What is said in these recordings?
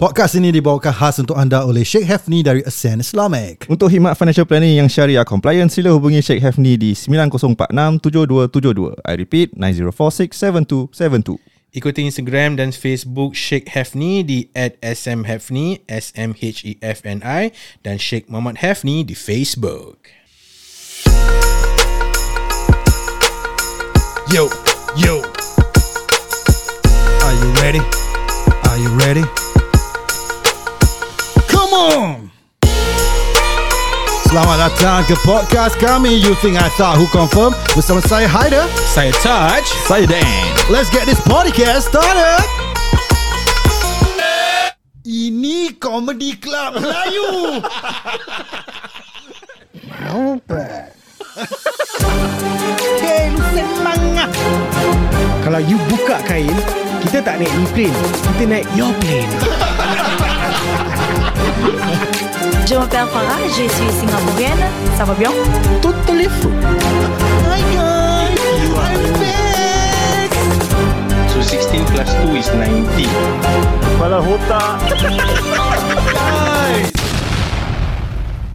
Podcast ini dibawakan khas untuk anda oleh Sheikh Hefni dari Ascend Islamic. Untuk khidmat financial planning yang syariah compliant, sila hubungi Sheikh Hefni di 9046-7272. I repeat, 9046-7272. Ikuti Instagram dan Facebook Sheikh Hefni di at smhefni, S-M-H-E-F-N-I dan Sheikh Muhammad Hefni di Facebook. Yo, yo. Are you ready? Are you ready? Come on! Selamat datang ke podcast kami. You Think I Thought Who Confirm? Bersama saya Haider. Saya Touch. Saya Dan. Let's get this podcast started. Ini Comedy Club Melayu. Kain semangat Kalau you buka kain Kita tak naik plane. Kita naik your plane Je m'appelle Farah, je suis singapourienne. Ça va bien Totally fruit Hi guys You are best So 16 plus 2 is 19.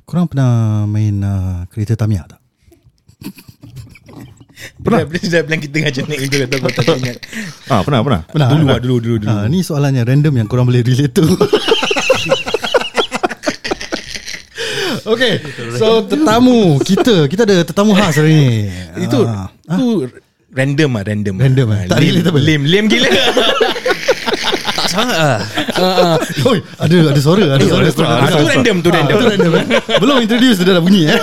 Korang pernah main uh, kereta Tamiya tak? Pernah. Dah, dah bilang kita ngajar naik kereta kata kau tak ingat. Ah, pernah, pernah. Pernah? Dulu pernah? lah, dulu, dulu, dulu. Ah, ni soalannya random yang korang boleh relate tu. okay, so tetamu kita, kita ada tetamu khas hari ni. Itu Ah, itu random ah, random. Random ah. Tak Lame, relatable. Lame, lame gila. Tak sangat lah Oi, ada ada suara, ada suara. Ah, tu random, tu random. Itu random eh. Belum introduce dia dah bunyi eh.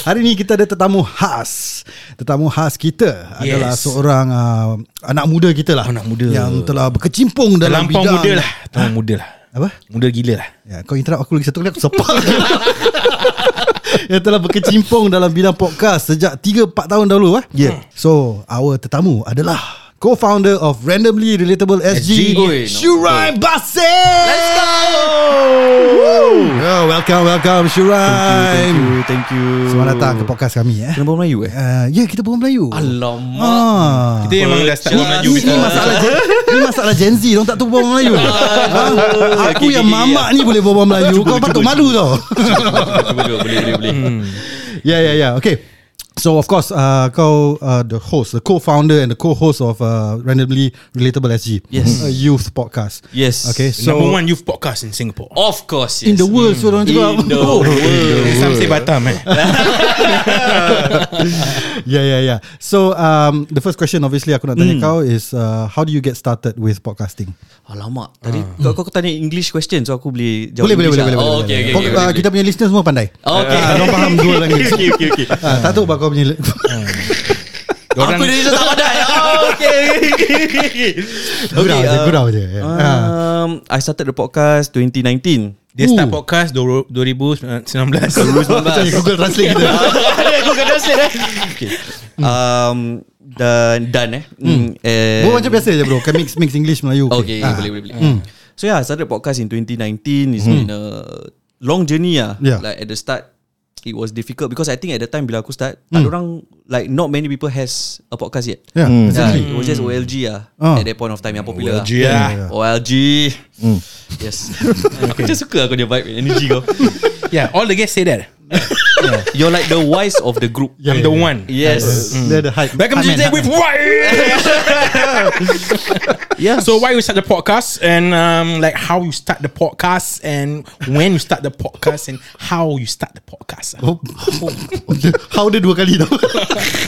Hari ni kita ada tetamu khas. Tetamu khas kita adalah Yes. seorang uh, anak muda kita lah. Anak muda. Yang telah berkecimpung dalam Terlampau bidang. muda lah. Terlampau muda lah. Apa? Muda gila lah. Ya, kau interrupt aku lagi satu kali aku sepak. yang telah berkecimpung dalam bidang podcast sejak 3 4 tahun dahulu eh. Yeah. So, our tetamu adalah co-founder of Randomly Relatable SG, SG. Oi, no. Shurai Bassem. Let's go. Yo, welcome welcome Shurai. Thank you, thank you. Selamat datang ke podcast kami eh. Kena bawa Melayu eh Uh, ya, kita berbual Melayu. Alamak Ah. Kita memang dah start Ni, Melayu ni, kita. ni masalah Gen, ni masalah Gen Z Diorang tak tahu berbual Melayu ha? Aku okay, yang okay, mamak ni boleh berbual Melayu Kau patut malu tau Boleh boleh boleh Ya ya ya Okay So of course uh, Kau uh, the host The co-founder and the co-host of uh, Randomly Relatable SG Yes. A youth podcast Yes Okay So, number one youth podcast in Singapore. Of course yes. In the world So orang juga In the world Some say Batam eh. Yeah yeah yeah So um, The first question Obviously aku nak tanya Hmm. kau Is uh, How do you get started With podcasting Alamak Tadi kau, kau tanya English question So aku boleh jawab Boleh boleh English boleh lah. boleh, Oh boleh, okay boleh. okay, Kau- okay, uh, boleh, Kita punya listeners semua pandai Oh, okay. Ah, Diorang faham dua language Okay okay okay Ah, Tak tahu kau punya Dorang, Aku Indonesia tak pandai Oh okay Gurau je uh, Gurau je Ah. Um, I started the podcast 2019 dia start Ooh. podcast dua- 2019. Macam yang Google Translate kita Aku kena translate eh okay. Um, dan dan eh. Hmm. eh Buat macam biasa je bro Kan mix mix English Melayu Okay, Ah. boleh boleh boleh. So yeah, I started podcast in 2019. It's been a long journey ah. Yeah. Like at the start it was difficult because I think at the time bila aku start, tak ada orang like not many people has a podcast yet. Yeah Yeah, exactly it was just OLG ah Oh. at that point of time yang popular. OLG ah. lah. Yeah. OLG. Yes. Aku just suka kau punya vibe energy kau. Yeah, all the guests say that. You're like the wise of the group. Yeah, I'm the one. Yes. Mm. They're the hype Welcome to hype with hype. Why. Yeah. So why you start the podcast and um, like how you start the podcast and when you start the podcast and how you start the podcast. Oh. How dia dua kali tau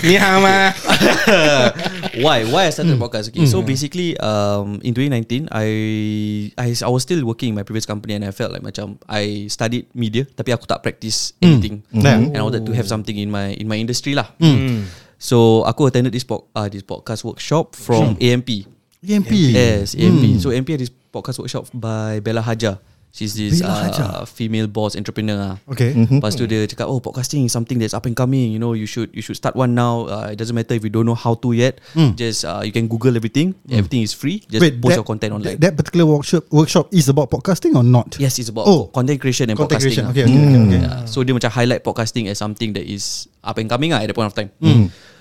Ni hama. why why I started the hmm. podcast okay so hmm. basically um in 2019 I, I I was still working in my previous company and I felt like macam I studied media tapi aku tak practice hmm. anything Yeah. and I wanted to have something in my in my industry lah. So aku attended this po- uh, this podcast workshop from AMP EMP yes AMP so AMP had this podcast workshop by Bella Haja She's this uh, female boss entrepreneur lah. Okay Lepas tu dia cakap Oh podcasting is something that's up and coming You know you should You should start one now uh, It doesn't matter if you don't know how to yet Just uh, You can google everything Everything is free Just post your content online That particular workshop workshop is about podcasting or not? Yes it's about Oh. Content creation and Content podcasting creation. lah. Okay, okay, okay, okay. Yeah. So dia macam highlight podcasting As something that is Up and coming lah At that point of time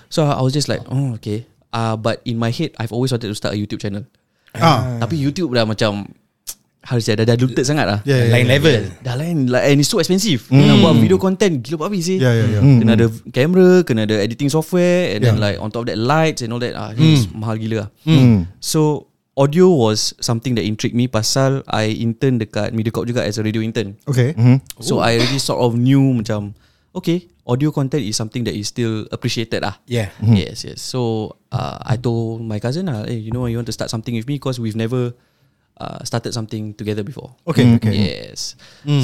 So I was just like Oh okay uh, But in my head I've always wanted to start a YouTube channel Ah. Tapi YouTube dah macam How to say Dah diluted sangat lah. Yeah, yeah, Lain yeah. level. Dah lain like, And it's so expensive. Nak buat video content Gila babi sih Yeah, yeah, yeah. Kena ada kamera Kena ada editing software And then Yeah. like On top of that lights And all that. Ah, It's mahal gila lah. Hmm. So Audio was something that intrigued me Pasal I intern dekat Mediacorp juga As a radio intern. Okay. So I already sort of knew Macam Okay Audio content is something that is still appreciated lah. Yeah. Yes, yes. So uh, I told my cousin, uh, hey, you know, you want to start something with me? Because we've never uh, started something together before. Okay, okay. Yes.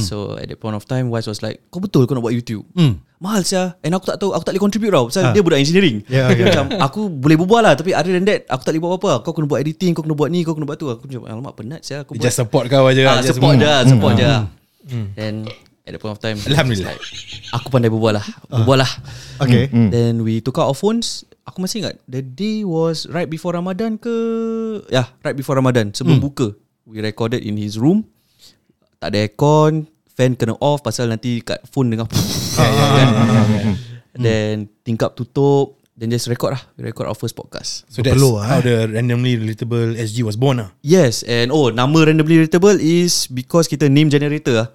So at that point of time, Wise was like, kau betul kau nak buat YouTube? Hmm. Mahal sia And aku tak tahu Aku tak boleh contribute tau Pasal dia budak engineering Yeah, okay. Macam aku boleh berbual lah Tapi other than that Aku tak boleh buat apa-apa Kau kena buat editing Kau kena buat ni Kau kena buat tu Aku macam Alamak penat sia Aku buat Just support kau aja ah, Just Support mm. je Support je And At that point of time Alhamdulillah. like, Aku pandai berbual lah Berbual lah Okay. Then we took out our phones Aku masih ingat The day was Right before Ramadan ke Yeah Right before Ramadan Sebelum buka We recorded in his room Tak ada aircon Fan kena off Pasal nanti kat phone dengar kan? Then Tingkap tutup Then just record lah We record our first podcast So that's Perlu how eh. the randomly relatable SG was born lah Yes And oh Nama randomly relatable Is because kita name generator lah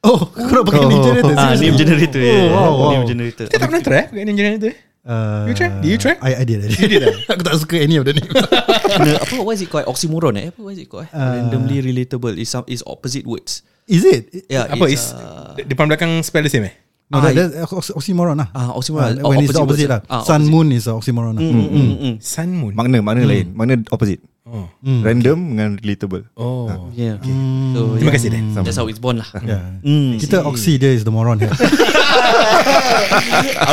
Oh, kau nak pakai name generator? Ah, name generator yeah. wow, wow. Name generator Kita tak pernah try Pakai name generator eh? Uh, You try? Did you try? I, I did. I did. You did Aku tak suka any of the name. Kena, Apa what is it called Oxymoron eh Apa what is it called eh? Uh, Randomly relatable Is some is opposite words is it? Yeah Apa it's, is uh, Depan belakang spell the same eh? No, Ah, that, that's oxy- oxymoron lah. Ah, oxymoron. Ah, when it's the Opposite opposite lah. Ah, Sun opposite. moon is oxymoron lah. mm, mm, mm. Sun moon Makna Makna lain Makna opposite Oh, Random dengan relatable oh. Yeah so, Terima yeah. kasih Dan That's how it's born lah Yeah. Mm. Kita oxy dia is the moron here.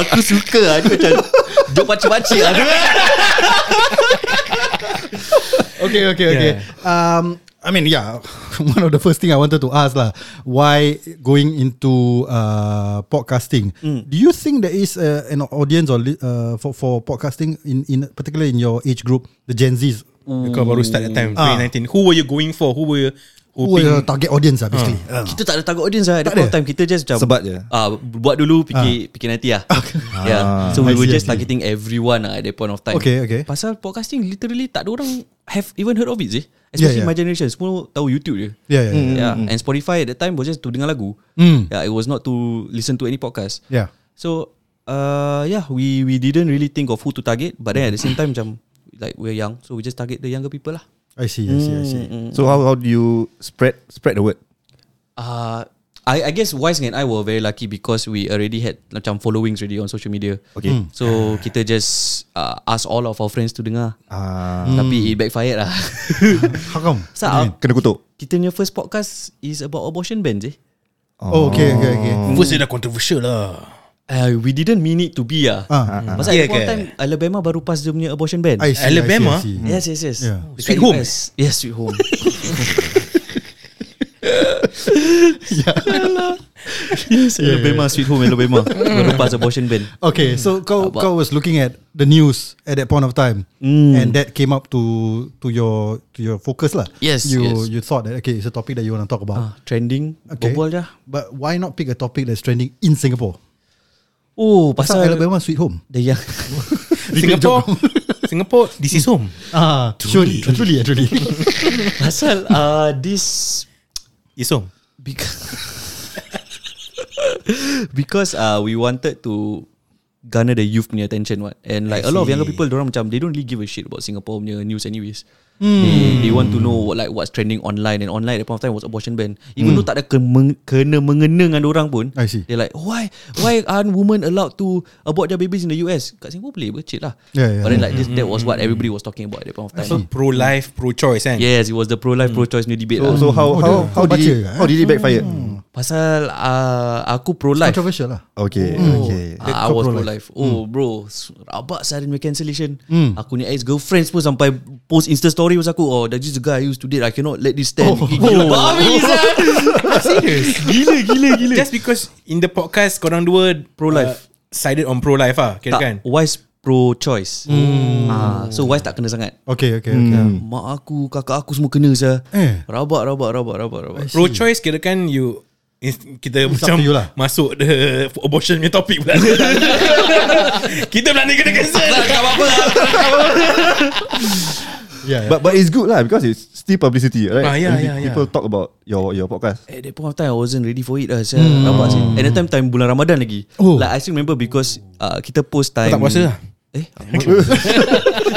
Aku suka lah Dia macam Jok pakcik-pakcik lah okay, okay, okay. Um, I mean, yeah. One of the first thing I wanted to ask lah, why going into uh, podcasting? Do you think there is uh, an audience or uh, for for podcasting in in particularly in your age group, the Gen Zs? Kau baru start that time Ah. 2019 Who were you going for? Who were you Who hoping your target audience lah, basically? Uh. Kita tak ada target audience lah At that point ada? of time Kita just macam Sebat je. ah, Buat dulu Fikir fikir nanti lah yeah. So I we were see, I just see. targeting everyone lah At that point of time Okay, okay. Pasal podcasting Literally tak ada orang Have even heard of it sih Especially Yeah, yeah. my generation Semua tahu YouTube je Yeah, yeah, yeah. Yeah, and Spotify at that time was just to dengar lagu. Mm. Yeah, it was not to listen to any podcast. Yeah. So, uh, yeah, we we didn't really think of who to target, but then at the same time, macam like we're young, so we just target the younger people lah. I see, I see, I see. So how how do you spread spread the word? Uh, I I guess Wise and I were very lucky because we already had macam followings already on social media. Okay. Hmm. So kita just uh, ask all of our friends to dengar. Ah, Tapi it backfired lah. How come? so, uh, mean? kena kutuk. kita punya first podcast is about abortion bans eh. Oh, okay, okay, okay. First dia dah controversial lah Uh, we didn't mean it to be ah. Ah, Pasal Yeah at one time Alabama baru pass dia punya abortion ban. I see, Alabama? I see, I see. Yes, yes, yes. Yeah. Sweet home? US. Yes, sweet home. yes, Alabama, sweet home, Alabama. Baru pass abortion ban. Okay, so kau About- kau was looking at the news at that point of time, Mm. and that came up to to your to your focus lah. Yes, you yes. you thought that okay, it's a topic that you want to talk about. Ah, trending, Okay. berbual je. But why not pick a topic that's trending in Singapore? Oh, Pasal pasal Alabama sweet home. the young. Singapore Singapore This is home Ah, truly, truly, truly. pasal uh, this Is home because because uh, we wanted to garner the youth punya attention what? And like a lot of younger people orang macam they don't really give a shit about Singapore punya news anyways. They, they want to know what, like what's trending online. And online at that point of time was abortion ban. Even though tak ada ke, meng, kena mengena dengan orang pun I see. they're like why why aren't women allowed to abort their babies in the US kat Singapore boleh bercik lah. Yeah, yeah. but then like this, that was what everybody was talking about at that point of time. So pro-life Pro-choice kan yes it was the pro-life pro-choice new debate So, lah. so how Oh, how dia- how kau did it, ke, how did it backfire? Pasal uh, aku pro-life Controversial lah. Okay, Oh, okay. I kau was pro-life. pro-life. Oh bro, s- rabak saya dengan cancellation. Hmm. Aku ni ex girlfriends pun sampai post Insta story pasal aku. Oh, that is the guy I used to date. I cannot let this stand. Oh. Gila babi Zat. Serious Gila gila gila. Just because In the podcast Korang dua Pro-life. uh, Sided on pro-life lah Kira kan wise pro-choice. Hmm. Ah, so wise tak kena sangat. Okay, okay, okay. Mak aku, kakak aku semua kena saya. Eh. Rabak, rabak, rabak, rabak, rabak. Pro-choice kira kan You kita It's macam lah. masuk the abortion punya topik pula. kita pula ni kena cancel. Tak apa-apa. Yeah, yeah. But but it's good lah because it's still publicity, right? Ah, yeah, And yeah, People yeah. talk about your your podcast. At that point of time I wasn't ready for it lah Saya rabak sih At that time time bulan Ramadan lagi Oh. Like I still remember because uh, Kita post time tak puasa lah? Eh Aku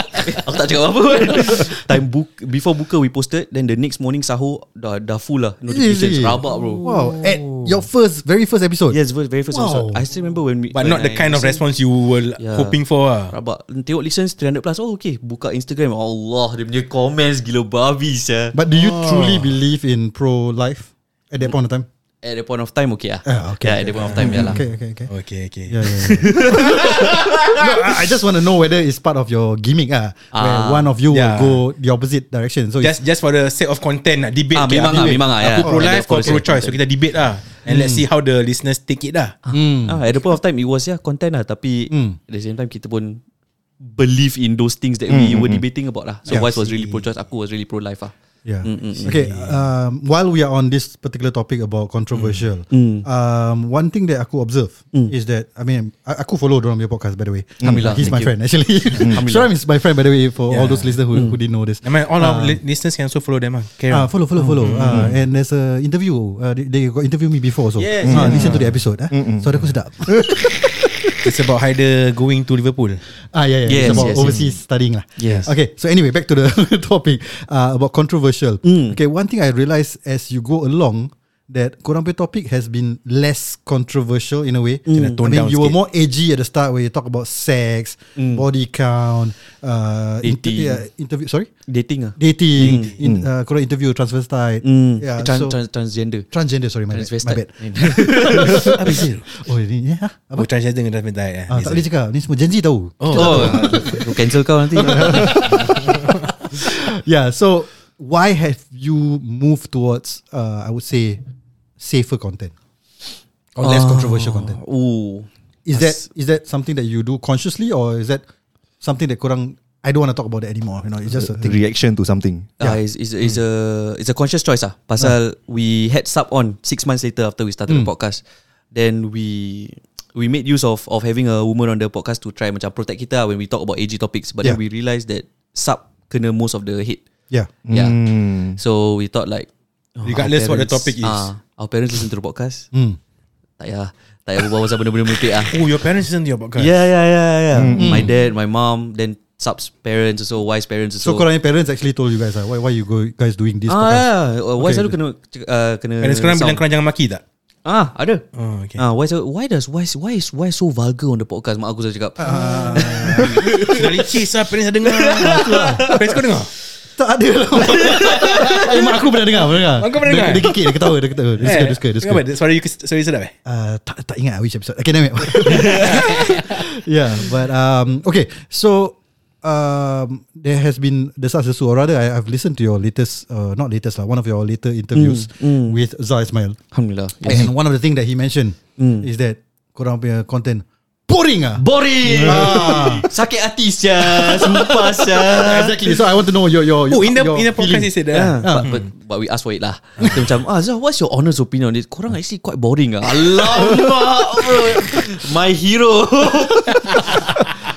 tak cakap apa pun Time book Before buka we posted Then the next morning sahur Dah, dah full lah Notifications Easy. Rabak bro Wow, at your first, very first episode. Yes very, very first Wow. episode I still remember when we But when not the I kind of listen- response you were Yeah. hoping for lah. Rabak Tengok listens 300 plus Oh okay Buka Instagram Allah Dia punya comments Gila babi ya. But do you truly believe in pro life at that point of time? At that point of time okay lah Ah, okay, Yeah at that point of time yeah lah Okay, okay, okay. Okay, okay. Yeah, yeah. yeah. no, I, I just want to know whether it's part of your gimmick, ah, where Ah, one of you yeah. will go the opposite direction. So Just just for the sake of content nak debate Ah, ke, memang debate. lah, memang lah, Aku yeah. pro Oh, life kau the pro choice So kita debate lah And let's see how the listeners take it lah Ah, at the point of time it was yeah content lah tapi Mm. at the same time kita pun believe in those things that we were debating about lah. So Yeah. Wise was really pro choice, aku was really pro life lah. Yeah. Mm, mm, mm. Okay. Um, while we are on this particular topic about controversial, Mm. um, one thing that aku observe is that I mean, I, aku follow Dorang punya podcast by the way. Alhamdulillah, He's my you. friend actually. Sharam is my friend by the way for all Yeah. those listeners who, who didn't know this. I mean, all our li- listeners can also follow them Ah, on follow, follow, follow. Ah, and there's a interview. Uh, they, they got interview me before also. Yes, Ah, yes. listen to the episode. Ah, so aku sedap. It's about Haider going to Liverpool Ah yeah, yeah. Yes, it's about yes, overseas studying lah. Yes. Okay, so anyway, back to the topic uh, about controversial. Mm. Okay, one thing I realized as you go along that korang punya topic has been less controversial in a way. Kena I mean, you were more edgy at the start where you talk about sex, body count, uh, inter- Dating. yeah, interview. Sorry, Dating ah. dating. In, uh, korang interview transvestite. Mm. Yeah, Trans, so- trans, transgender. transgender. Sorry, my bad. My Transvestite. bad. Apa sih? Oh ini ya? Oh Apa? transgender dengan transvestite eh. Ah, tak boleh cakap. Ni semua Gen Z tahu. Oh, Oh, aku cancel kau nanti. yeah. So why have you moved towards uh, I would say safer content or less controversial content? Oh. Is that is that something that you do consciously or is that something that kurang I don't want to talk about it anymore. You know, it's just a thing. Reaction to something. Yeah. Uh, it's, it's, it's a it's a conscious choice ah. Pasal we had sub on six months later after we started the podcast. Then we we made use of of having a woman on the podcast to try macam protect kita when we talk about AG topics. But then Yeah. we realised that sub kena most of the hate. Yeah. Yeah. Mm. So we thought like oh, Regardless our what the parents- topic is. ah, Our parents listen to the podcast Mm. Tak payah Tak payah berbual pasal benda-benda merepek ah. Oh your parents listen to your podcast Yeah yeah yeah yeah My dad My mom Then subs parents also Wise parents So, also korang punya parents actually told you guys uh, why why you go guys doing this Ah podcast? yeah Wise Okay. selalu kena uh, Kena Parents korang sound. bilang korang jangan maki tak? Ah ada Oh okay Ah, why, so, why does why why is why so vulgar on the podcast? Mak aku selalu cakap. Sudah licis lah Parents dah dengar Parents kau dengar? Tak ada lah. eh, mak aku pernah dengar, pernah dengar. Mak kau pernah Dia- dengar? Dia kikik, dia ketawa, dia ketawa. Dia suka, dia suka, dia suka. Kenapa? Suara you Suara you sedap eh? Uh, tak tak ingat which episode. Okay, damn it. yeah, but um, okay. So um, there has been the successful, or rather, I, I've listened to your latest, uh, not latest lah, one of your later interviews with Zah Ismail, Alhamdulillah. Yes. and one of the things that he mentioned is that korang punya content boring ah. Boring. Sakit hati sia, sumpah sia. Exactly. So I want to know your your, Oh in the your in the podcast feeling. he said that Yeah, ah. but, but, but we ask for it lah Kita macam ah, Zah, what's your honest opinion on this? Korang actually quite boring ah. Alamak bro. My hero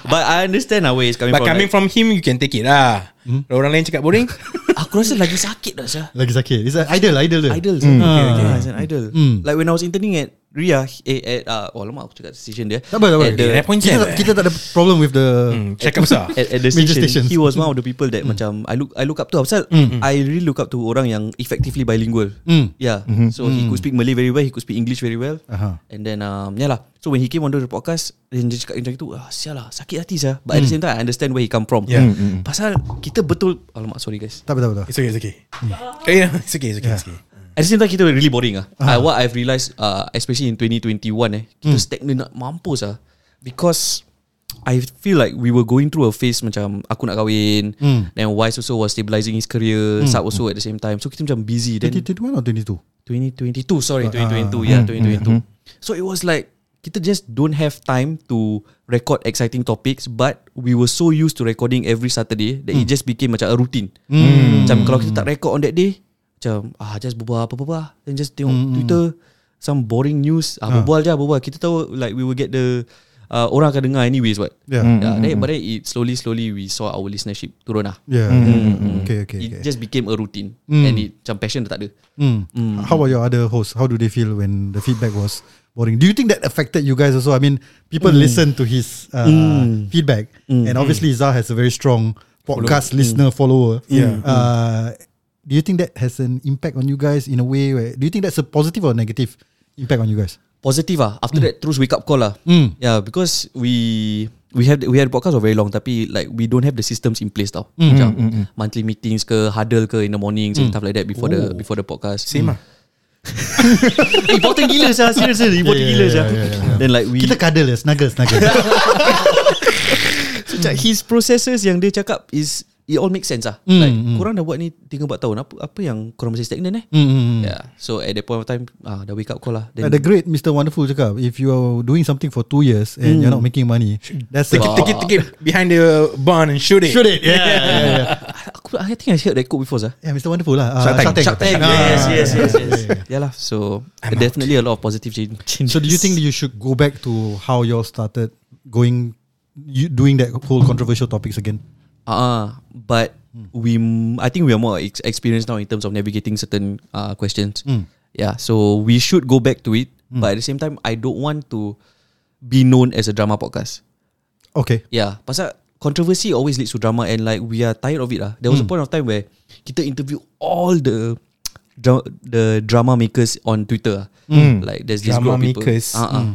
But I understand lah where it's coming But from coming like, from him You can take it lah Kalau orang lain cakap boring Aku rasa lagi sakit dah Zah Lagi sakit. It's an idol, idol dia. Idol Hmm. okay, okay. It's an idol Mm. Like when I was interning at Ria eh, at, uh, Oh lama aku cakap station dia Tak apa, tak apa. At the, point Kita, tak- kita tak ada problem with the Hmm, Cakap besar at, at the Major station, stations. he was one of the people that macam I look I look up to lah. pasal I really look up to orang yang effectively bilingual. Mm. Yeah. So he could speak Malay very well, he could speak English very well. Aha. And then um yeah lah. So when he came on the podcast, then dia cakap macam itu, ah sial lah, sakit hati sah. But at the same time I understand where he come from. Yeah. Pasal kita betul alamak sorry guys. Tak apa, tak apa. It's okay it's okay Eh, yeah, It's okay it's okay, it's okay. At the same time kita really boring ah. Uh, what I've realised uh, especially in 2021 eh, kita stagnant nak mampus ah. Because I feel like we were going through a phase macam aku nak kahwin, Mm. then Wise also was stabilizing his career, Sab also at the same time. So kita macam busy then 2021 or 22? 2022 sorry Ah, 2022 yeah 2022. So it was like kita just don't have time to record exciting topics but we were so used to recording every Saturday that it just became macam a routine. Macam kalau kita tak record on that day macam ah just berbual apa-apa then just tengok Twitter some boring news ah berbual je berbual kita tahu like we will get the uh, orang akan dengar anyways what. Yeah. Yeah, then, but then it slowly slowly we saw our listenership turun lah. Yeah. Okay, okay, It okay. just became a routine Mm. and it macam passion dah tak ada. Mm. How about your other hosts? How do they feel when the feedback was boring? Do you think that affected you guys also? I mean, people listen to his uh, feedback, and obviously Zah has a very strong podcast listener follower. Yeah. Uh, do you think that has an impact on you guys in a way? Where, do you think that's a positive or negative impact on you guys? Positive ah. After that terus wake up call lah. Mm. Yeah, because we we have we had podcast for very long tapi like we don't have the systems in place tau. Mm. Macam monthly meetings ke huddle ke in the mornings and stuff like that before the before the podcast. Same ah. important gila sah serious serious important Yeah, gila yeah, sah. yeah, yeah, Then like we Kita cuddle ya, snuggle, snuggle. so, macam his processes yang dia cakap is it all makes sense ah. Mm, like mm. korang dah buat ni 3 4 tahun apa apa yang korang masih stagnant eh? Mm, mm, mm. Yeah. So at that point of time ah dah wake up call lah. Like the great Mr. Wonderful cakap, if you are doing something for two years and you're not making money, that's Take it, take it, take it behind the barn and shoot it. Shoot it. Yeah, yeah, yeah. yeah. aku I think I heard that quote before sah. Yeah, Mr. Wonderful lah. Uh, Shark Tank. Shark Tank. Ah. Yes, yes, yes, yes. Yeah lah. So definitely a lot of positive change. changes. So do you think that you should go back to how you all started going, you doing that whole controversial topics again? Ah, but we, I think we are more ex- experienced now in terms of navigating certain uh, questions. Mm. Yeah, so we should go back to it. But at the same time, I don't want to be known as a drama podcast. Okay. Yeah, pasal controversy always leads to drama and like we are tired of it lah. There was a point of time where kita interview all the dra- the drama makers on Twitter. lah. Like there's this Drama group of people. makers. Ah, ah.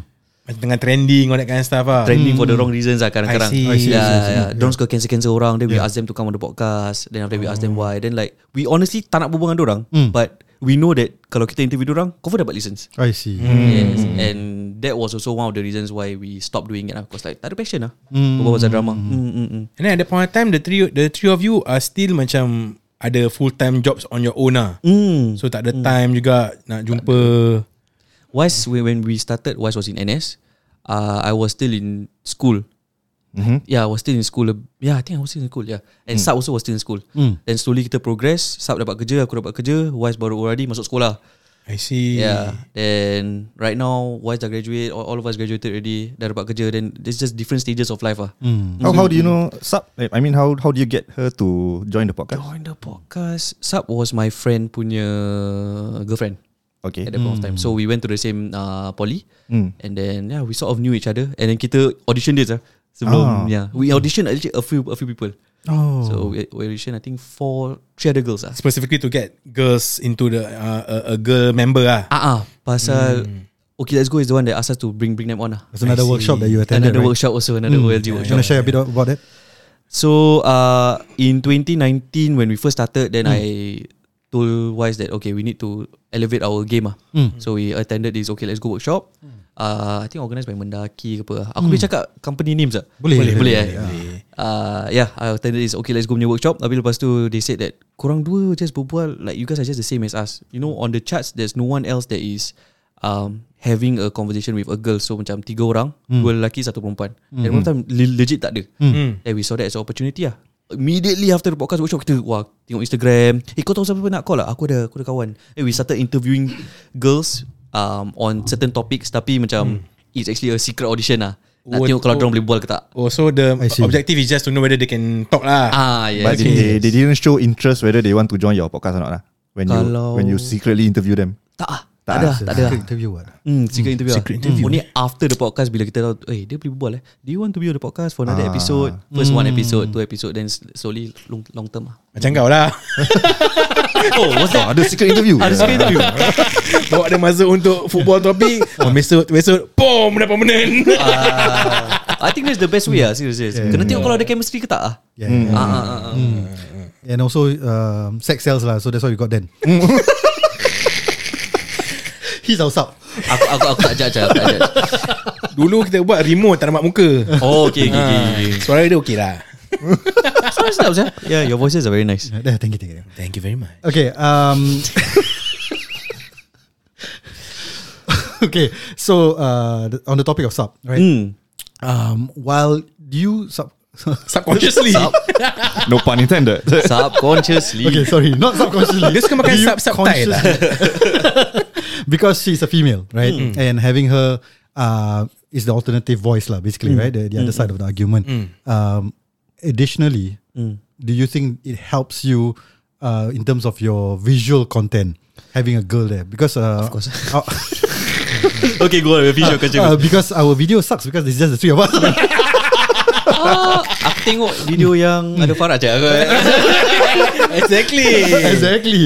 Macam tengah trending all that kind of stuff ah. trending for the wrong reasons lah I kadang-kadang. see. I see, yeah, I see, yeah. yeah. Don't suka cancel-cancel orang. Then we Yeah. ask them to come on the podcast. Then after that we ask them why. Then like we honestly tak nak berbual dengan orang. Mm. But we know that kalau kita interview orang, confirm dapat listens. I see. Yes. And that was also one of the reasons why we stopped doing it lah. Because like tak ada passion lah. Berbual pasal drama. Mm, mm, mm. And then at that point of time the three the three of you are still macam ada full time jobs on your own ah. Mm. So tak ada time juga nak jumpa Wise when when we started, Wise was in NS. Uh, I was still in school. Mhm. Yeah, I was still in school. Yeah, I think I was still in school. Yeah, and Sab also was still in school. Mm. Then slowly kita progress. Sab dapat kerja, aku dapat kerja. Wise baru already masuk sekolah. I see. Yeah. Then right now, Wise dah graduate. All, all of us graduated already. Dah dapat kerja. Then it's just different stages of life ah. Mm. How how do you know Sub? I mean how how do you get her to join the podcast? Join the podcast. Sab was my friend punya girlfriend Okay. at that point of time. So we went to the same uh, poly. Mm. And then yeah, we sort of knew each other. And then kita audition dia sah. Ah. Sebelum yeah, we audition actually a few a few people. Oh. So we, we audition I think four three other girls ah. Specifically to get girls into the uh, a, a girl member ah. Ah ah, pasal Okay Let's Go is the one that asked us to bring bring them on ah. There's another I workshop that you attended. Another right? workshop also another OLG You workshop. want to share a bit about that? So uh, in 2019 when we first started, then I told Wise that okay we need to elevate our game ah. Mm. So we attended this okay let's go workshop. Uh, I think organised by Mendaki ke apa. ah. Aku boleh cakap company names tak? Boleh, boleh, boleh, boleh, eh. boleh, Uh, yeah, I attended this okay let's go punya workshop. Tapi lepas tu they said that korang dua just berbual like you guys are just the same as us. You know on the charts there's no one else that is um, having a conversation with a girl. So macam tiga orang, dua lelaki satu perempuan. And one time le- legit tak ada. Hmm. And we saw that as an opportunity lah. Immediately after the podcast workshop kita wah tengok Instagram. Eh kau tahu siapa nak call lah? Aku ada aku ada kawan. And we started interviewing girls um, on certain topics tapi macam it's actually a secret audition lah. Nak Oh, tengok kalau oh. dorang boleh bual ke tak. Oh, so the objective is just to know whether they can talk lah. Ah yes. But they, they didn't show interest whether they want to join your podcast or not lah. When you Kalau- when you secretly interview them. Tak ah. Tak Tak ada, ah. tak ada. Secret interview what? Hmm, secret interview. Secret lah. interview. Only after the podcast bila kita tahu, eh dia boleh berbual eh. Do you want to be on the podcast for another Ah. episode? First one episode, two episode, then slowly long long term lah. Macam kau lah. Oh, what's Oh, ada secret interview. Ada secret interview. Bawa dia masuk untuk football topik. Oh, besok, besok, boom, dapat menang. Ah, I think that's the best way lah Serius serius Kena tengok kalau ada chemistry ke tak ah. Yeah. Ah, ah, ah, ah. And also um, sex sells lah, so that's why we got then. He's our sub. Aku aku aku tak judge lah, aku tak judge. Dulu kita buat remote tak nampak muka. Oh okay okay, okay, okay. Ah, Suara dia okey lah. Suara sedap sah. Yeah your voices are very nice Yeah, thank you, thank you. Thank you very much. Okay. Um, okay. So uh, the- on the topic of sub, right? Hmm Um, while you sub. Subconsciously. No pun intended. Subconsciously okay, sorry, not subconsciously. Dia suka makan Do you sub- subtile lah. because she's a female, right? And having her uh, is the alternative voice lah, basically, right? The, the other side of the argument. Um, additionally, do you think it helps you uh, in terms of your visual content having a girl there? Because uh, of course, Okay, go on. Visual uh, because our video sucks because it's just the three of us. Aku tengok video yang ada Farah je. Exactly. exactly.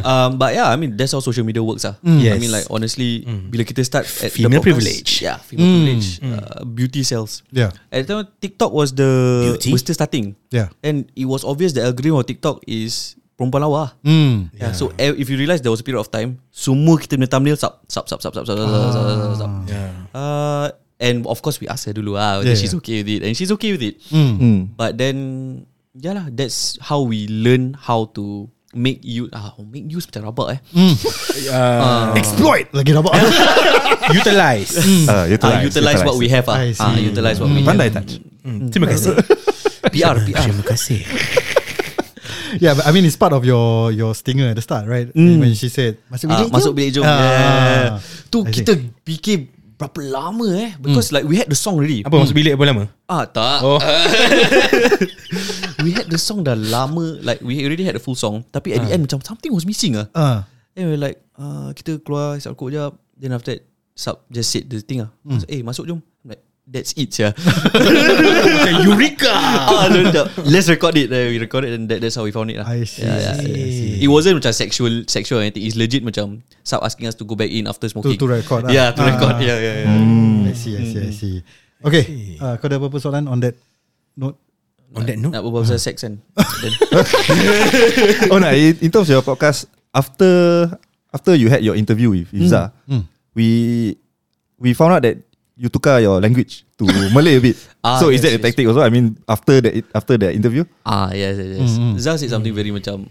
Um, but yeah, I mean that's how social media works ah. Yes. I mean like honestly, bila kita start at the Female podcast, privilege. yeah, female privilege, uh, beauty sells. Yeah. At the time, TikTok was the Beauty? was still starting. Yeah. and it was obvious the algorithm of TikTok is perempuan lawa. Mm. Yeah. So eh, if you realise there was a period of time, semua kita punya thumbnail sub sub sub sub sub sub sub sub sub sub. sub. Yeah. Uh, and of course we asked her dulu ah whether Yeah, she's yeah. okay with it, and she's okay with it. Hmm. But then yeah lah, that's how we learn how to make you ah make use macam rabak eh. Uh, Exploit lagi dapat. utilize. Uh, Ah, utilize what we have ah. See. Ah, utilize what we Pandai have. touch. Hmm, Terima kasih. PR PR. Terima kasih. yeah, but I mean it's part of your your stinger at the start, right? When she said masuk Ah, bilik jom." masuk bilik jom. Ah. Yeah. Tu I see. kita fikir berapa lama eh because like we had the song already. Apa masuk bilik berapa lama? Ah tak. Oh. we had the song dah lama like we already had the full song tapi at the end macam something was missing ah. Ah. Then we were like uh, kita keluar isap rokok jap then after that sub just said the thing ah. Mm. Eh masuk jom. I'm like that's it ya. Eureka. ah, no, no, let's record it. Uh, we recorded and that, that's how we found it lah. I see. Yeah, yeah, yeah. It wasn't macam sexual sexual anything. It's legit macam Sub asking us to go back in after To, smoking. to record ah. Yeah, to Ah. record. Yeah, yeah, yeah. I see, I see, I see. Okay, uh, kau ada apa-apa soalan on that note? On that note, Nak berbual pasal sex kan. Oh no, in, in terms of your podcast, after after you had your interview with Iza, mm. we we found out that you tukar your language to Malay a bit. Ah, so is yes, that a yes. tactic also? I mean, after the after the interview, ah, yes, yes, yes. Mm, mm. Zah said something very macam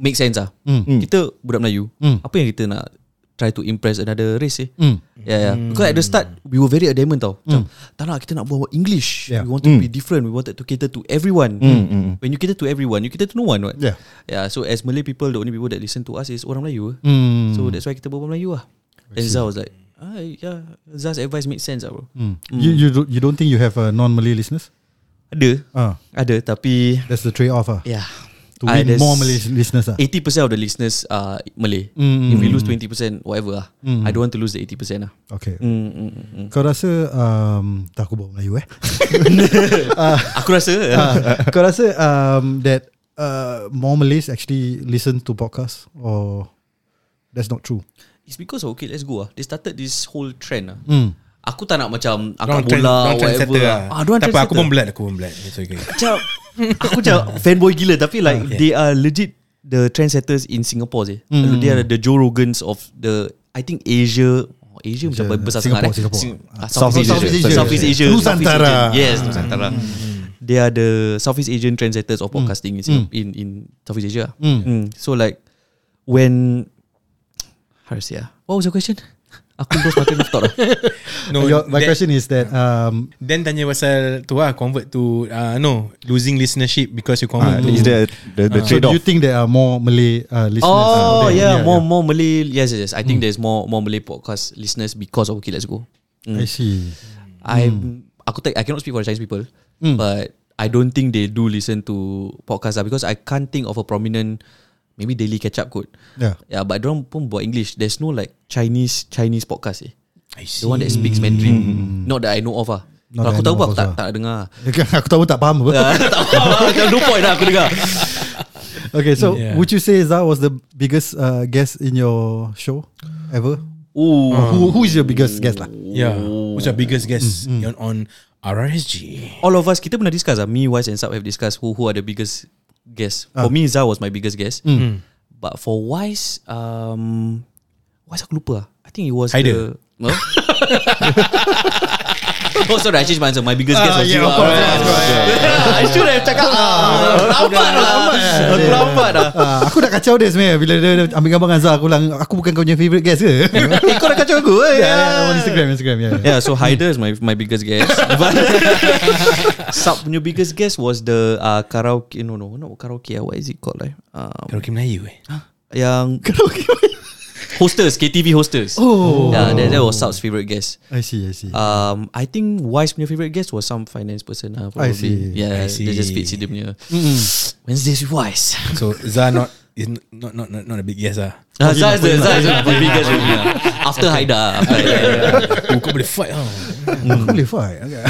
make sense ah. Mm. Kita budak Melayu. Mm. Apa yang kita nak try to impress another race eh? Mm. Yeah, yeah. Because at the start we were very adamant tau. Macam tak nak kita nak buat English. Yeah. We wanted to be different. We wanted to cater to everyone. Mm, mm. When you cater to everyone, you cater to no one. What? Yeah. Yeah. So as Malay people, the only people that listen to us is orang Melayu. Mm. So that's why kita berbual Melayu lah. And Zah was like, ah, yeah, Zah's advice makes sense lah bro. Mm. You you you don't think you have a non-Malay listeners? Ada, Ah, ada tapi that's the trade-off ah. yeah. To Ah, win there's more Malay listeners ah. 80% of the listeners are Malay. Mm, If we mm, lose 20%, whatever lah. Mm. I don't want to lose the 80% lah. Okay. Mm, mm, mm, mm. Kau rasa um, tak aku bawa Melayu eh? Aku rasa Ah, kau rasa um, that uh, more Malays actually listen to podcasts or that's not true? It's because okay, let's go ah. They started this whole trend ah. Mm. Aku tak nak macam angkat trend- bola dorang whatever. trendsetter lah. Ah, dorang Tak apa, aku pun blood, aku pun blood. It's okay. macam aku macam fanboy gila tapi like Okay. they are legit the trendsetters in Singapore sih. Mm. They are the Joe Rogans of the I think Asia oh, Asia macam besar Singapore, sangat eh. Singapore. Sing- ah, Southeast Southeast Asia. Asia. Southeast Asia. Nusantara. Southeast Asian. Yes, Nusantara. They are the Southeast Asian trendsetters of podcasting in, Singapore, in in Southeast Asia. Mm. Mm. So like when how to say ah? What was your question? Aku lost my train of thought lah. No, Your, my that- question is that um, Then tanya pasal tu lah Convert to uh, No Losing listenership Because you uh, convert to is there the, the so trade do off? you think there are more Malay uh, listeners? Oh there? yeah, more more Malay. Yes, yes, yes. I think there's more more Malay podcast listeners because of Okay Let's Go. I see. I aku tak, I cannot speak for the Chinese people, but I don't think they do listen to podcast lah because I can't think of a prominent maybe daily catch up kot. Yeah. Yeah, but dorang pun buat English. There's no like Chinese Chinese podcast eh. I The one that speaks Mandarin. Not that I know of ah. Kalau aku tahu pun aku tak tak dengar. aku tahu tak faham apa. tak faham lah. No point lah aku dengar. Okay, so Yeah. would you say Zah was the biggest uh, guest in your show ever? Ooh. Who, who is your biggest guest lah? Yeah What's your biggest guess on, on RRSG all of us kita pernah discuss ah me Wise and Sub have discussed who who are the biggest guests for me Zah was my biggest guest but for Wise um Wise aku lupa ah. I think it was Haider. the no? Oh sorry I changed my answer My biggest guest Ah, was yeah, you of course, ah. of course, Yeah, I should have cakap ah, Lambat lah Aku lambat lah Ah, aku dah kacau dia sebenarnya bila dia, ambil gambar dengan Zah aku bilang aku bukan kau punya favourite guest ke? Eh kau dah kacau aku eh? yeah, yeah, on Instagram, Instagram, yeah. yeah. So Haider is my my biggest guest. But Sub punya biggest guest was the uh, karaoke. No, no, not karaoke. What is it called? Like, um, Karaoke Melayu eh yang hosters, KTV hosters. Oh. yeah, that, that was Sub's favorite guest. I see, I see. Um, I think Wise punya favorite guest was some finance person. Uh, probably. see. Yeah, I see. they just fits in dia punya. Wednesdays with Wise. So Zah not is not not not, not a big yes ah. Ah, Zah is the Zah is the big guest already. yeah. After Haida. After Haida. Oh, kau boleh fight ah. Aku boleh fight. Okay.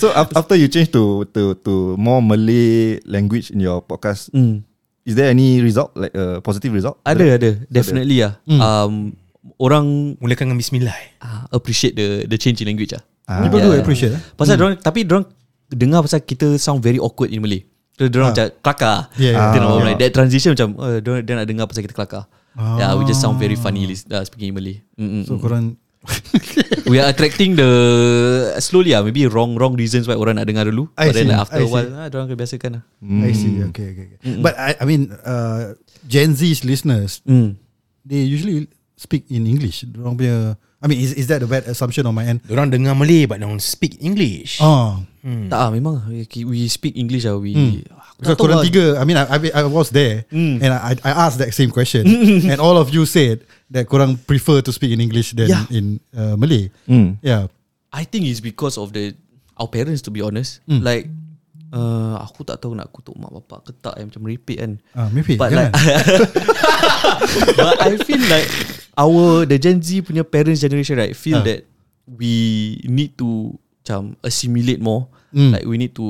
So af- after you change to to to more Malay language in your podcast, Mm. Is there any result like a uh, positive result? Ada ada definitely lah. Um, orang Mulakan dengan bismillah. uh, appreciate the the change in language ah. People do appreciate. eh? Pasal hmm. tapi dorang dengar pasal kita sound very awkward in Malay. So dorang macam kelakar. Yeah, You know, yeah. like that transition macam uh, dia nak dengar pasal kita kelakar. Yeah, we just sound very funny uh, speaking in Malay. Mm-mm. So korang we are attracting the slowly ah maybe wrong wrong reasons why orang nak dengar dulu. I but then see, like after I a while see. ah dorang akan biasakan lah. I see. Okay, okay. okay. But I, I mean, uh, Gen Z's listeners, Mm. they usually speak in English. Dorang punya, I mean, is is that a bad assumption on my end? Orang dengar Malay but don't speak English. Oh, Tak ah memang we, we speak English ah we because tak tahu korang lah. tiga, I mean, I, I, I was there and I, I asked that same question, and all of you said that korang prefer to speak in English than Yeah. in uh, Malay. Mm. Yeah. I think it's because of the our parents to be honest. Like uh, aku tak tahu nak kutuk mak bapak ke tak yang macam merepek kan. Ah, maybe. But jangan. like But I feel like our the Gen Z punya parents generation right feel Ah. that we need to macam assimilate more. Mm. Like we need to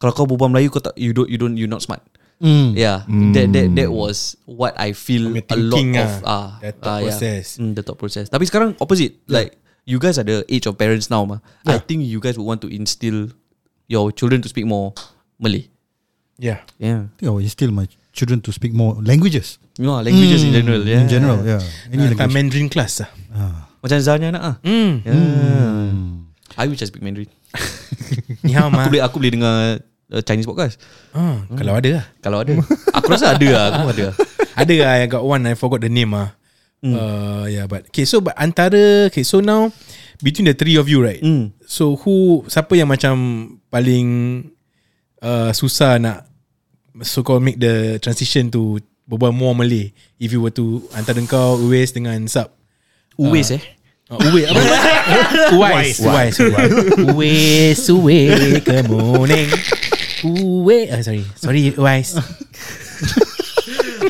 kalau kau berbual Melayu kau tak you don't you don't you not smart. Mm. Yeah, that that that was what I feel a lot of ah, ah the thought ah, yeah. process. Mm, the thought process. Tapi sekarang opposite. Like you guys are the age of parents now mah. I think you guys would want to instill your children to speak more Malay. Yeah. Yeah. I think I will instill my children to speak more languages. You know, languages in general. Yeah. In general, yeah. Any Any language. Mandarin class lah. Macam Zanya nak ah. Hmm. Yeah. I wish I speak Mandarin. Ni hao ma. Aku boleh aku boleh dengar uh, Chinese podcast. Ah, Kalau ada lah. Kalau ada. aku rasa ada lah. Aku ada. Ada lah I got one I forgot the name ah. Uh, yeah but okay so but antara okay so now between the three of you right Hmm. so who siapa yang macam paling uh, susah nak so called make the transition to berbual more Malay. If you were to antara kau Uwais dengan Sub Uwais eh. uh, Uwais apa? Uwais. Uwais. Uwais Uwais good morning. Uwais oh, sorry. Sorry Uwais.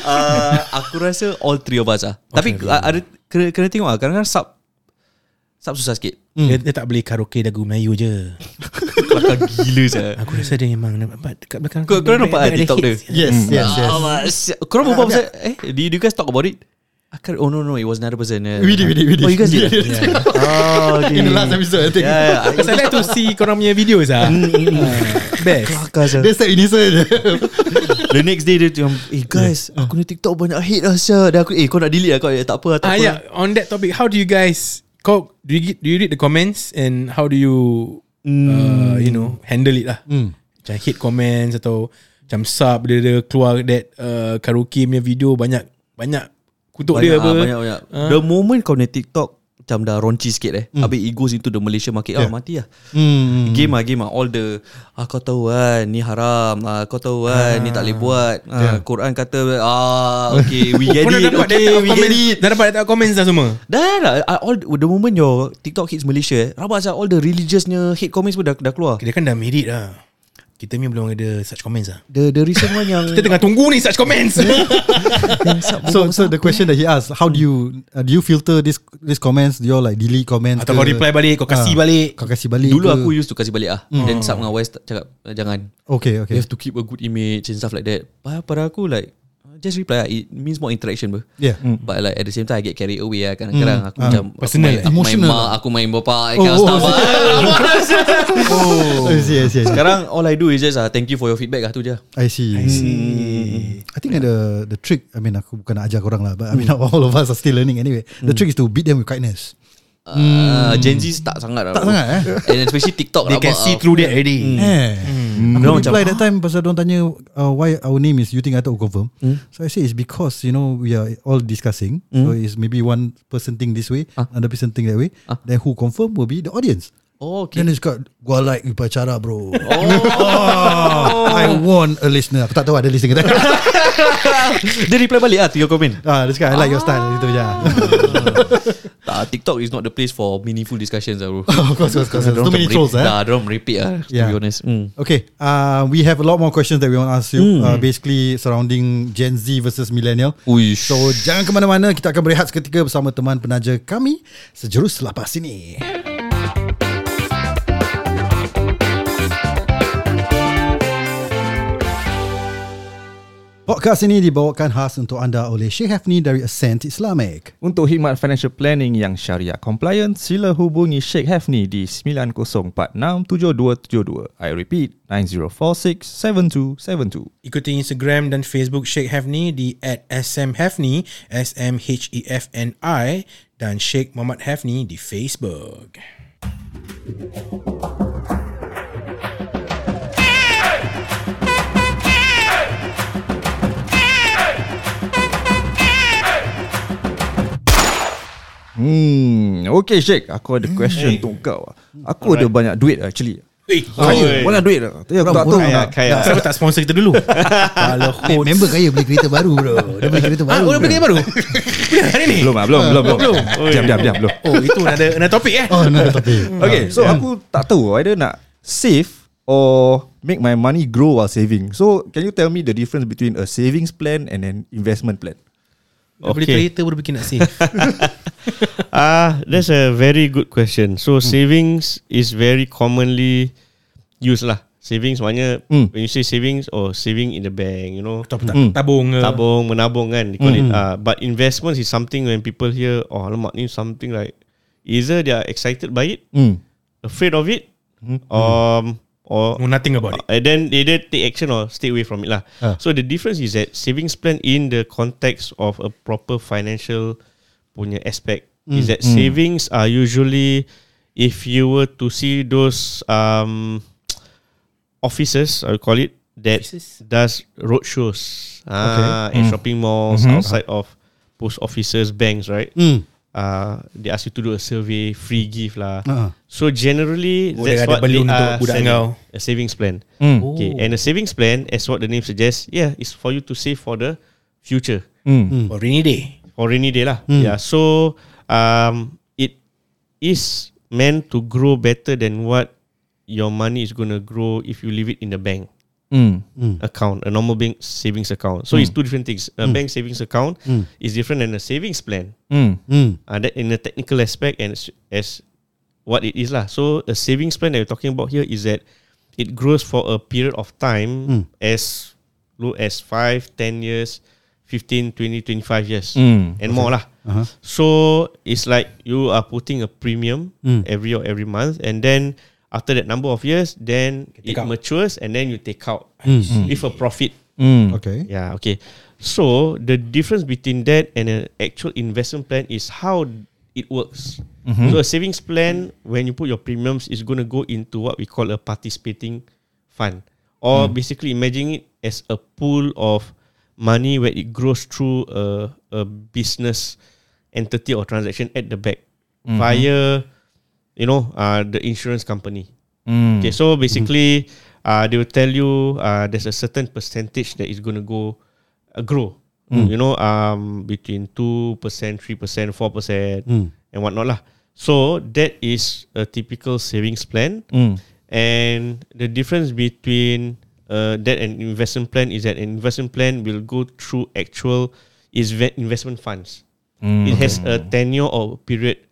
Uh, aku rasa all three of us lah. Tapi uh, ada kena, kena tengok lah. Kadang-kadang sub sub susah sikit. dia, dia tak boleh karaoke lagu Melayu je Kelakar gila saya. Aku rasa dia memang nampak dekat belakang Kau korang nampak tak TikTok dia? Yes, yes, yes. Ah, mas- Korang berbual pasal Eh do you, guys talk about it? I can't, oh no no It was another person yeah. We did, we did, we did. Oh you guys did We did. yeah. Oh okay. In the last episode, I think. Yeah, yeah. Because I like to see korang punya videos ah. Best. Kelakar saya. Dia start initial je. The next day dia macam Eh guys Aku ni TikTok banyak hate lah Syah Dan aku Eh kau nak delete lah kau eh, Tak apa lah tak Ah apa yeah, on that topic, how do you guys kau do you do you read the comments and how do you uh, you know handle it lah? Hmm. Macam hate comments atau macam sub dia, dia keluar that uh, karaoke punya video banyak banyak kutuk banyak, dia apa. Banyak banyak The moment kau ni TikTok Macam dah raunchy sikit eh. Habis it goes into the Malaysia market Ah mati lah. Hmm. Game lah game lah. All the ah, Kau tahu kan Ni haram ah, Kau tahu kan Ni tak boleh buat. Ah, Quran kata Ah okay We get dah it dapat Okay we comment, get it. dah dapat data comments dah semua. Dah dah ah, all, The moment your TikTok hits Malaysia eh, Rabak All the religiousnya Hate comments pun dah, dah keluar. Dia kan dah merit lah. Kita ni belum ada such comments lah. The the recent one yang Kita tengah tunggu ni such comments. So, so the question that he asked, how do you uh, do you filter this this comments? Do you like delete comments? Atau ke? kau reply balik, kau kasih Ah, balik. Kau kasih balik. Dulu ke? aku used to kasih balik ah. Then sub dengan West cakap "Eh, jangan. Okay, You okay. have to keep a good image and stuff like that. Pada aku like just reply lah. It means more interaction ber. Yeah. But like at the same time I get carried away lah Kadang-kadang aku macam aku personal main, eh? aku main Emotional mak Aku main bapa Oh, kind of oh, oh, lah. Oh, I see, I see, I see. Sekarang all I do is just uh, Thank you for your feedback lah tu je I see. I see. I think the the trick. I mean, aku bukan nak ajar korang lah, but I mean, all of us are still learning anyway. The trick is to beat them with kindness. Uh, Gen Z tak sangat lah Tak bro. sangat eh. And especially TikTok They rabak can see lah. through that already. Eh. Dia Aku macam, reply that time pasal dia tanya uh, why our name is you think I tak confirm. So I say it's because you know we are all discussing. So it's maybe one person think this way, another person think that way. Then who confirm will be the audience. Oh okay Then dia cakap Gua like upacara bro oh. I want a listener Aku tak tahu ada listener ke tak Dia reply balik lah To your comment Ah, dia cakap I like your style Itu je tak, TikTok is not the place For meaningful discussions lah bro Of course, of course Too many trolls eh Dah, dorang merepek lah To Yeah. be honest mm. Okay, uh, we have a lot more questions that we want to ask you. Hmm. Uh, basically surrounding Gen Z versus Millennial. Uish. So jangan ke mana-mana, kita akan berehat seketika bersama teman penaja kami sejurus selepas ini. Podcast ini dibawakan khas untuk anda oleh Syekh Hafni dari Ascent Islamic. Untuk khidmat financial planning yang syariah compliant, sila hubungi Sheikh Hafni di 90467272. I repeat, 90467272. Ikuti Instagram dan Facebook Sheikh Hafni di at smhafni S-M-H-E-F-N-I dan Sheikh Muhammad Hafni di Facebook. Hmm, okay Sheikh, aku ada question untuk kau. Aku ada banyak duit actually. Weh, Kaya, banyak duit. Tapi aku tak tahu Kaya, nak. kaya. Kenapa tak sponsor kita dulu? Kalau Eh, member kaya beli kereta baru bro. Dia beli kereta Ah, baru. oh, dah bro. beli baru? Beli hari ni? Belum ah, belum, belum, belum. belum. Diam, diam, diam, belum. Oh, itu ada ada topik eh? Oh, no, tapi. Okay, so aku tak tahu either nak save or make my money grow while saving. So, can you tell me the difference between a savings plan and an investment plan? Dah Beli Okay. kereta baru bikin nak save. Ah, that's a very good question. So savings is very commonly used lah. Savings maknanya Hmm. when you say savings or saving in the bank, you know, Betul tak? Tabung tabung, menabung kan, they call it. Uh, but investments is something when people hear, oh, alamak ni something like either they are excited by it, Hmm. afraid of it, um, or Know nothing about it. and then they either take action or stay away from it lah. Ah. So the difference is that savings plan in the context of a proper financial punya aspect is that savings are usually if you were to see those um offices I would call it that Offices? does road shows ah in shopping malls outside of post offices banks right Hmm. Uh, they ask you to do a survey free gift lah Ah. so generally Oh, that's what they are selling, kau. a savings plan Hmm. Okay, and a savings plan, as what the name suggests, yeah, is for you to save for the future, Hmm. For rainy day. for rainy day lah. Yeah, so um, it is meant to grow better than what your money is gonna grow if you leave it in the bank Hmm. account, a normal bank savings account. So it's two different things. A bank savings account is different than a savings plan. Hmm. Hmm. Uh, that in a technical aspect and as, as what it is lah. So a savings plan that we're talking about here is that it grows for a period of time as low as 5, 10 years, 15, 20, 25 years Mm, and more lah. Uh-huh. So it's like you are putting a premium every or every month and then after that number of years then it out. matures and then you take out with a profit. Hmm. Okay. Yeah, okay. So the difference between that and an actual investment plan is how it works. So a savings plan, when you put your premiums, is going to go into what we call a participating fund, or basically imagine it as a pool of money where it grows through a, a business entity or transaction at the back via, you know, uh, the insurance company. Hmm. Okay, so basically, uh, they will tell you uh, there's a certain percentage that is going to go uh, grow. You know, um, between two percent, three percent, four percent, and whatnot lah. So that is a typical savings plan, Hmm. and the difference between uh, that and investment plan is that an investment plan will go through actual is investment funds. It has a tenure or period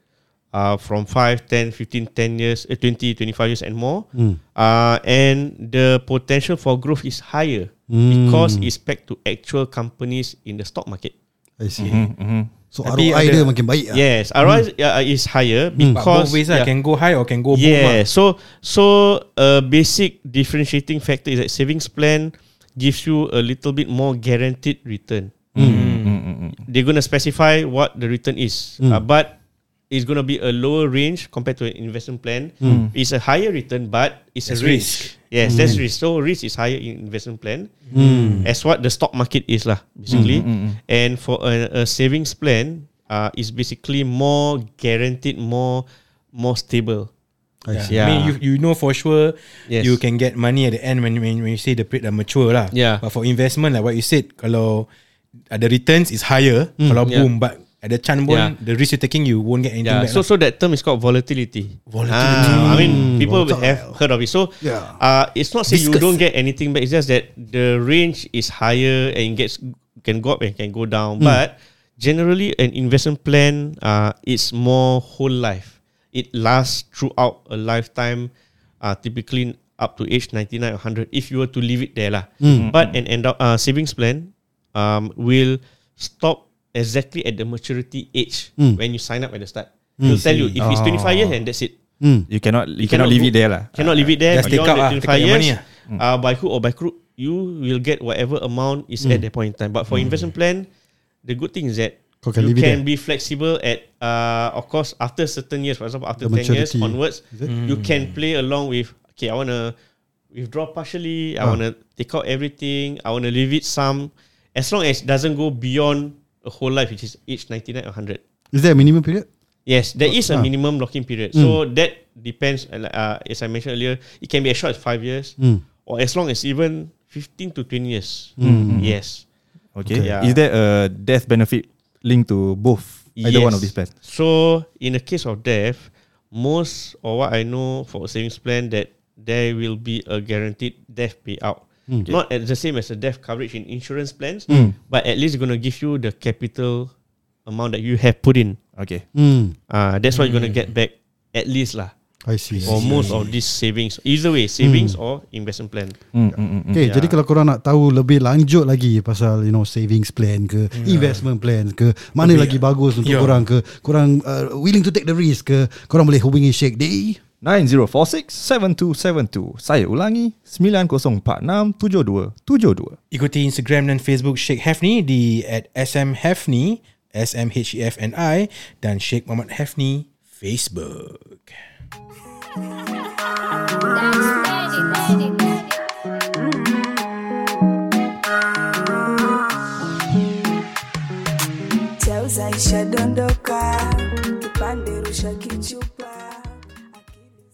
uh, from 5, 10, 15, 10 years, uh, 20, 25 years and more. Uh, and the potential for growth is higher because it's pegged to actual companies in the stock market. I see. Mm-hmm. So Tapi ROI ada- dia makin baik lah. Yes, ROI uh, is higher But because both ways lah, yeah. can go high or can go boom Yeah, so so a basic differentiating factor is that savings plan gives you a little bit more guaranteed return. They're gonna specify what the return is, uh, but it's gonna be a lower range compared to an investment plan. It's a higher return, but it's There's a range. risk. Yes, there's risk. So risk is higher in investment plan, as what the stock market is lah, basically. And for a, a savings plan, uh, is basically more guaranteed, more more stable. Yeah. Yeah. I mean, you you know for sure Yes. you can get money at the end when when, when you say the period are mature lah. Yeah. But for investment, like what you said, kalau uh, the returns is higher, kalau Yeah. boom, but at the chance pun, Yeah. the risk you're taking, you won't get anything Yeah, back. so lah. so that term is called volatility. Volatility. Ah, I mean, people have heard of it. So, Yeah. uh, it's not say you don't get anything back. It's just that the range is higher and it gets can go up and can go down. Hmm. But generally, an investment plan uh, is more whole life. It lasts throughout a lifetime, uh, typically up to age 99 or 100 if you were to leave it there. lah. Hmm. But an endow- uh, savings plan um, will stop exactly at the maturity age Hmm. when you sign up at the start. He'll tell you if it's 25 years and that's it. You cannot you, cannot, leave it there lah. Cannot leave it there Just take beyond out the lah, take 25 out your years. money lah. Uh, by hook or by crook, you will get whatever amount is at that point in time. But for investment plan, the good thing is that Kau can you can be flexible at, uh, of course, after certain years, for example, after The 10 years onwards, it? you can play along with, okay, I want to withdraw partially, I Ah. want to take out everything, I want to leave it some, as long as it doesn't go beyond a whole life, which is age 99 or 100. Is there a minimum period? Yes, there is a Ah. minimum locking period. So that depends. Uh, uh, as I mentioned earlier, it can be as short as five years, Mm. or as long as even fifteen to twenty years. Yes. Okay. Yeah. Is there a death benefit linked to both either one of Yes. these plans? So in the case of death, most or what I know for a savings plan that there will be a guaranteed death payout. Not at the same as the death coverage in insurance plans, but at least it's going to give you the capital amount that you have put in. Okay. Hmm. Uh, that's what you're going to get back at least lah. I see. For most of these savings, either way, savings or investment plan. Mm, mm, mm, mm. Okay, Yeah. jadi kalau korang nak tahu lebih lanjut lagi pasal you know savings plan ke, investment plan ke, mana lagi bagus untuk Yeah. korang ke, korang uh, willing to take the risk ke, korang boleh hubungi Sheikh di 9046-7272 Saya ulangi 9046-7272 Ikuti Instagram dan Facebook Sheikh Hefni di at smhefni S-M-H-E-F-N-I dan Sheikh Muhammad Hefni Facebook. Chauza isha dondoka, kipande rusha kichupa